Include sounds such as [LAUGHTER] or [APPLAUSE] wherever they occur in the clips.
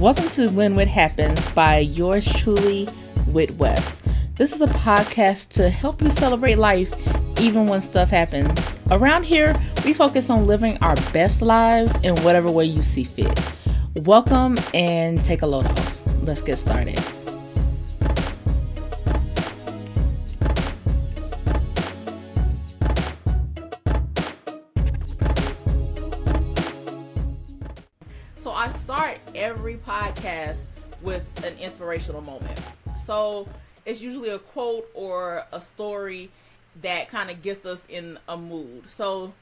Welcome to When Whit Happens by yours truly, Whit West. This is a podcast to help you celebrate life even when stuff happens. Around here, we focus on living our best lives in whatever way you see fit. Welcome and take a load off. Let's get started. Every podcast with an inspirational moment. So it's usually a quote or a story that kind of gets us in a mood. So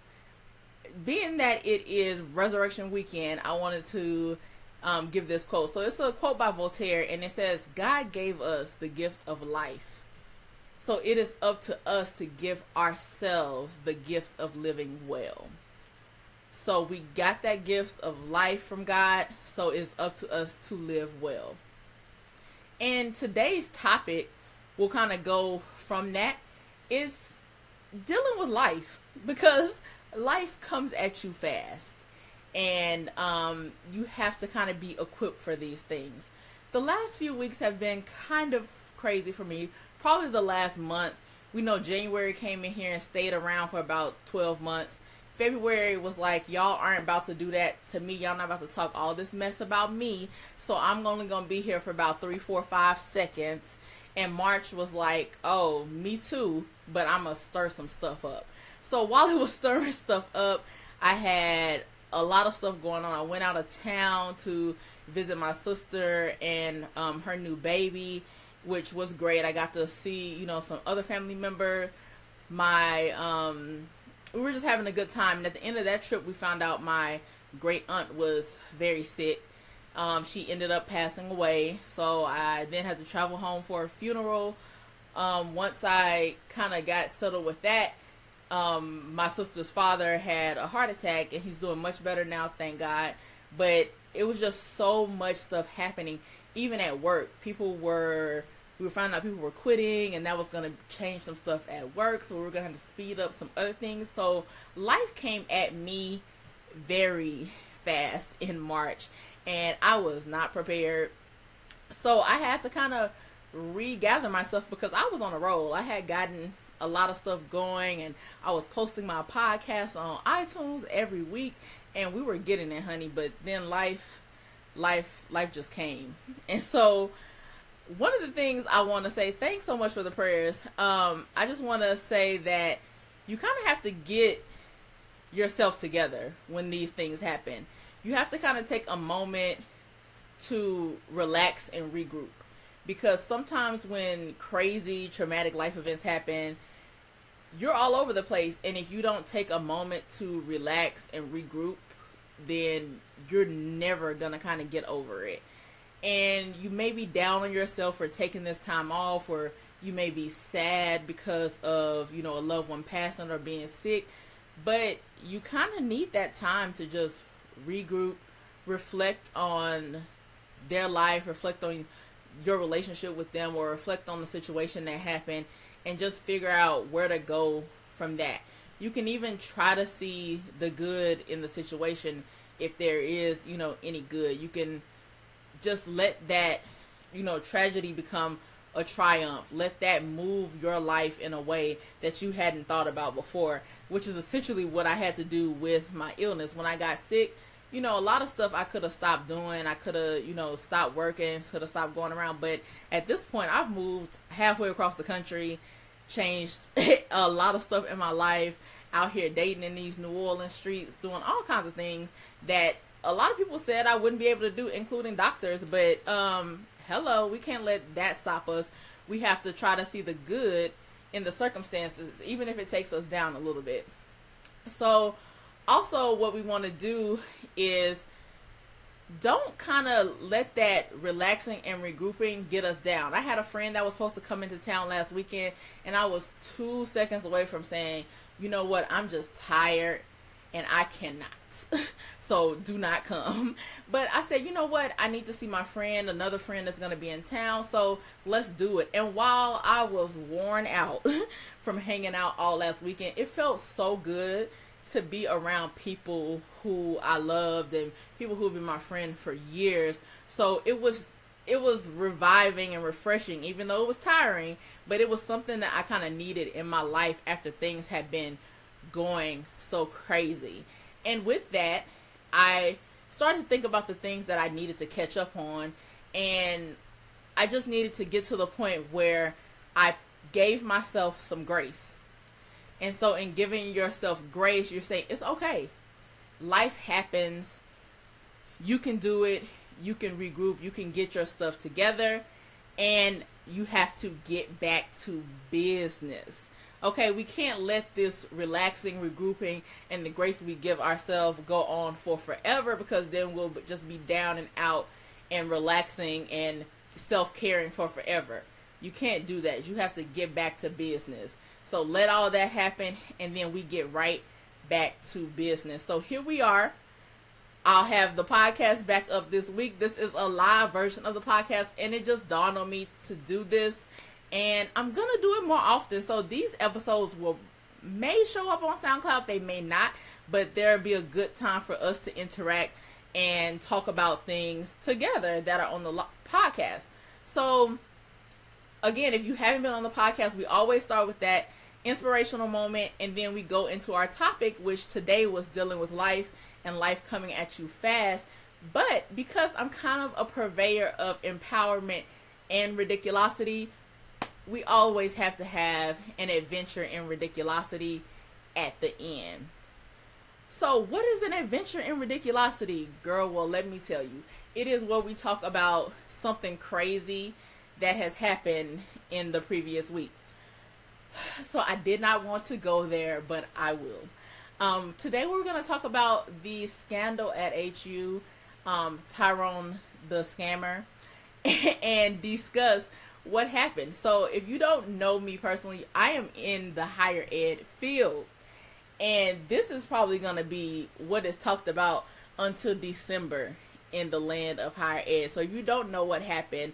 being that it is Resurrection Weekend, I wanted to um, give this quote. So it's a quote by Voltaire, and it says, God gave us the gift of life. So it is up to us to give ourselves the gift of living well. So we got that gift of life from God, so it's up to us to live well. And today's topic will kind of go from that is dealing with life because life comes at you fast and um, you have to kind of be equipped for these things. The last few weeks have been kind of crazy for me. Probably the last month. We know January came in here and stayed around for about 12 months. February was like, y'all aren't about to do that to me. Y'all not about to talk all this mess about me. So I'm only going to be here for about three, four, five seconds. And March was like, oh, me too, but I'm going to stir some stuff up. So while it was [LAUGHS] stirring stuff up, I had a lot of stuff going on. I went out of town to visit my sister and um, her new baby, which was great. I got to see, you know, some other family member. My um, we were just having a good time. And at the end of that trip, we found out my great aunt was very sick. Um, she ended up passing away. So I then had to travel home for a funeral. Um, once I kind of got settled with that, um, my sister's father had a heart attack and he's doing much better now, thank God. But it was just so much stuff happening, even at work. People were we were finding out people were quitting and that was going to change some stuff at work so we were going to have to speed up some other things. So life came at me very fast in march and i was not prepared. So i had to kind of regather myself because i was on a roll. I had gotten a lot of stuff going and i was posting my podcast on itunes every week and we were getting it honey but then life life life just came. And so one of the things I want to say, thanks so much for the prayers. Um, I just want to say that you kind of have to get yourself together when these things happen. You have to kind of take a moment to relax and regroup because sometimes when crazy traumatic life events happen, you're all over the place and if you don't take a moment to relax and regroup, then you're never going to kind of get over it and you may be down on yourself for taking this time off or you may be sad because of you know a loved one passing or being sick but you kind of need that time to just regroup reflect on their life reflect on your relationship with them or reflect on the situation that happened and just figure out where to go from that. You can even try to see the good in the situation if there is you know any good. You can just let that you know tragedy become a triumph. Let that move your life in a way that you hadn't thought about before, which is essentially what I had to do with my illness. When I got sick, you know, a lot of stuff I could have stopped doing. I could have, you know, stopped working, could have stopped going around. But at this point, I've moved halfway across the country, changed [LAUGHS] a lot of stuff in my life, out here dating in these New Orleans streets, doing all kinds of things that a lot of people said I wouldn't be able to do, including doctors. But um, hello, we can't let that stop us. We have to try to see the good in the circumstances, even if it takes us down a little bit. So, also, what we want to do is don't kind of let that relaxing and regrouping get us down. I had a friend that was supposed to come into town last weekend, and I was two seconds away from saying, you know what, I'm just tired and I cannot. [LAUGHS] so do not come. [LAUGHS] But I said, you know what? I need to see my friend, another friend that's going to be in town. So let's do it. And while I was worn out [LAUGHS] from hanging out all last weekend, it felt so good to be around people who I loved and people who've been my friend for years. So it was it was reviving and refreshing, even though it was tiring. But it was something that I kind of needed in my life after things had been going so crazy. And with that, I started to think about the things that I needed to catch up on, and I just needed to get to the point where I gave myself some grace. And so, in giving yourself grace, you're saying it's okay. Life happens. You can do it. You can regroup. You can get your stuff together. And you have to get back to business. Okay, we can't let this relaxing, regrouping, and the grace we give ourselves go on for forever because then we'll just be down and out and relaxing and self caring for forever. You can't do that. You have to get back to business. So let all that happen and then we get right back to business. So here we are. I'll have the podcast back up this week. This is a live version of the podcast and it just dawned on me to do this and I'm to do it more often. So these episodes will may show up on SoundCloud, they may not, but there'll be a good time for us to interact and talk about things together that are on the podcast. So again, if you haven't been on the podcast, we always start with that inspirational moment and then we go into our topic which today was dealing with life and life coming at you fast but because i'm kind of a purveyor of empowerment and ridiculosity we always have to have an adventure in ridiculosity at the end. So what is an adventure in ridiculosity? Girl well let me tell you. It is where we talk about something crazy that has happened in the previous week. [SIGHS] So I did not want to go there, but I will. Um, today we're going to talk about the scandal at HU, um, Tyrone the scammer, [LAUGHS] and discuss what happened. So if you don't know me personally, I am in the higher ed field. And this is probably going to be what is talked about until December in the land of higher ed. So if you don't know what happened,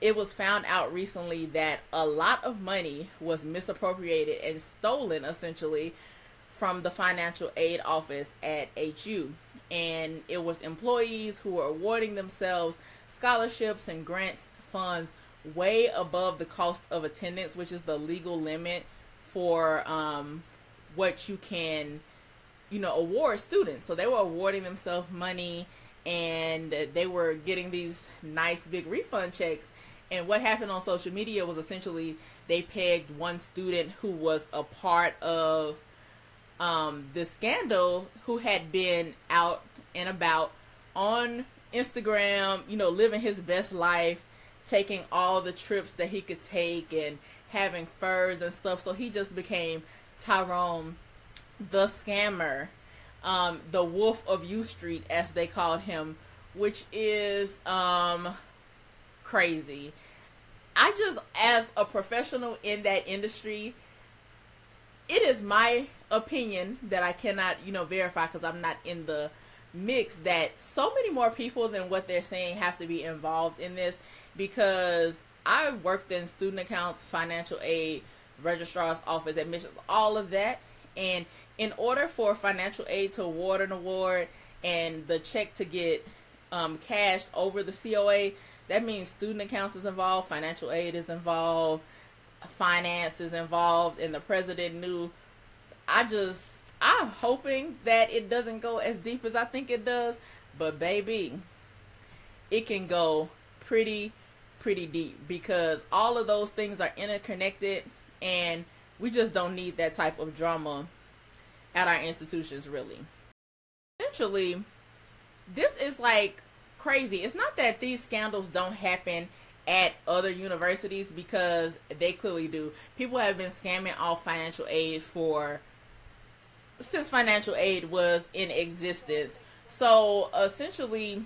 it was found out recently that a lot of money was misappropriated and stolen essentially from the financial aid office at HU. And it was employees who were awarding themselves scholarships and grants funds way above the cost of attendance, which is the legal limit for um, what you can, you know, award students. So they were awarding themselves money and they were getting these nice big refund checks and what happened on social media was essentially they pegged one student who was a part of um, the scandal who had been out and about on Instagram, you know, living his best life, taking all the trips that he could take and having furs and stuff. So he just became Tyrone the scammer, um, the wolf of U Street, as they called him, which is um, crazy. I just, as a professional in that industry, it is my opinion that I cannot, you know, verify because I'm not in the mix that so many more people than what they're saying have to be involved in this because I've worked in student accounts, financial aid, registrar's office, admissions, all of that. And in order for financial aid to award an award and the check to get um, cashed over the COA, that means student accounts is involved, financial aid is involved, finance is involved, and the president knew. I just, I'm hoping that it doesn't go as deep as I think it does, but baby, it can go pretty, pretty deep because all of those things are interconnected, and we just don't need that type of drama at our institutions, really. Essentially, this is like crazy. It's not that these scandals don't happen at other universities because they clearly do. People have been scamming off financial aid for since financial aid was in existence. So essentially,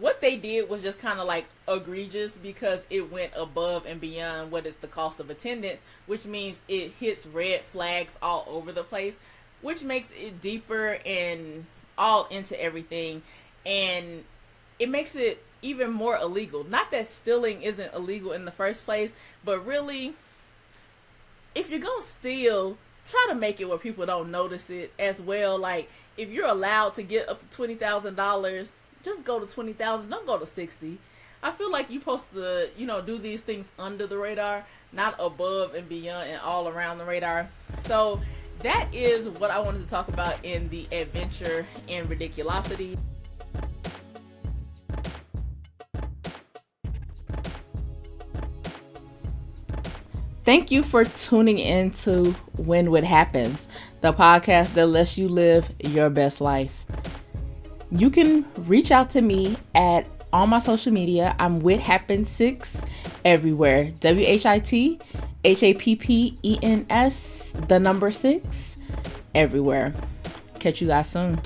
what they did was just kind of like egregious because it went above and beyond what is the cost of attendance, which means it hits red flags all over the place, which makes it deeper and all into everything. And it makes it even more illegal. Not that stealing isn't illegal in the first place, but really, if you're gonna steal, try to make it where people don't notice it as well. Like if you're allowed to get up to twenty thousand dollars, just go to twenty thousand. Don't go to sixty. I feel like you're supposed to, you know, do these things under the radar, not above and beyond and all around the radar. So that is what I wanted to talk about in the adventure and ridiculosity. Thank you for tuning in to When Whit Happens, the podcast that lets you live your best life. You can reach out to me at all my social media. I'm with Happen Six everywhere. W H I T H A P P E N S, the number six, everywhere. Catch you guys soon.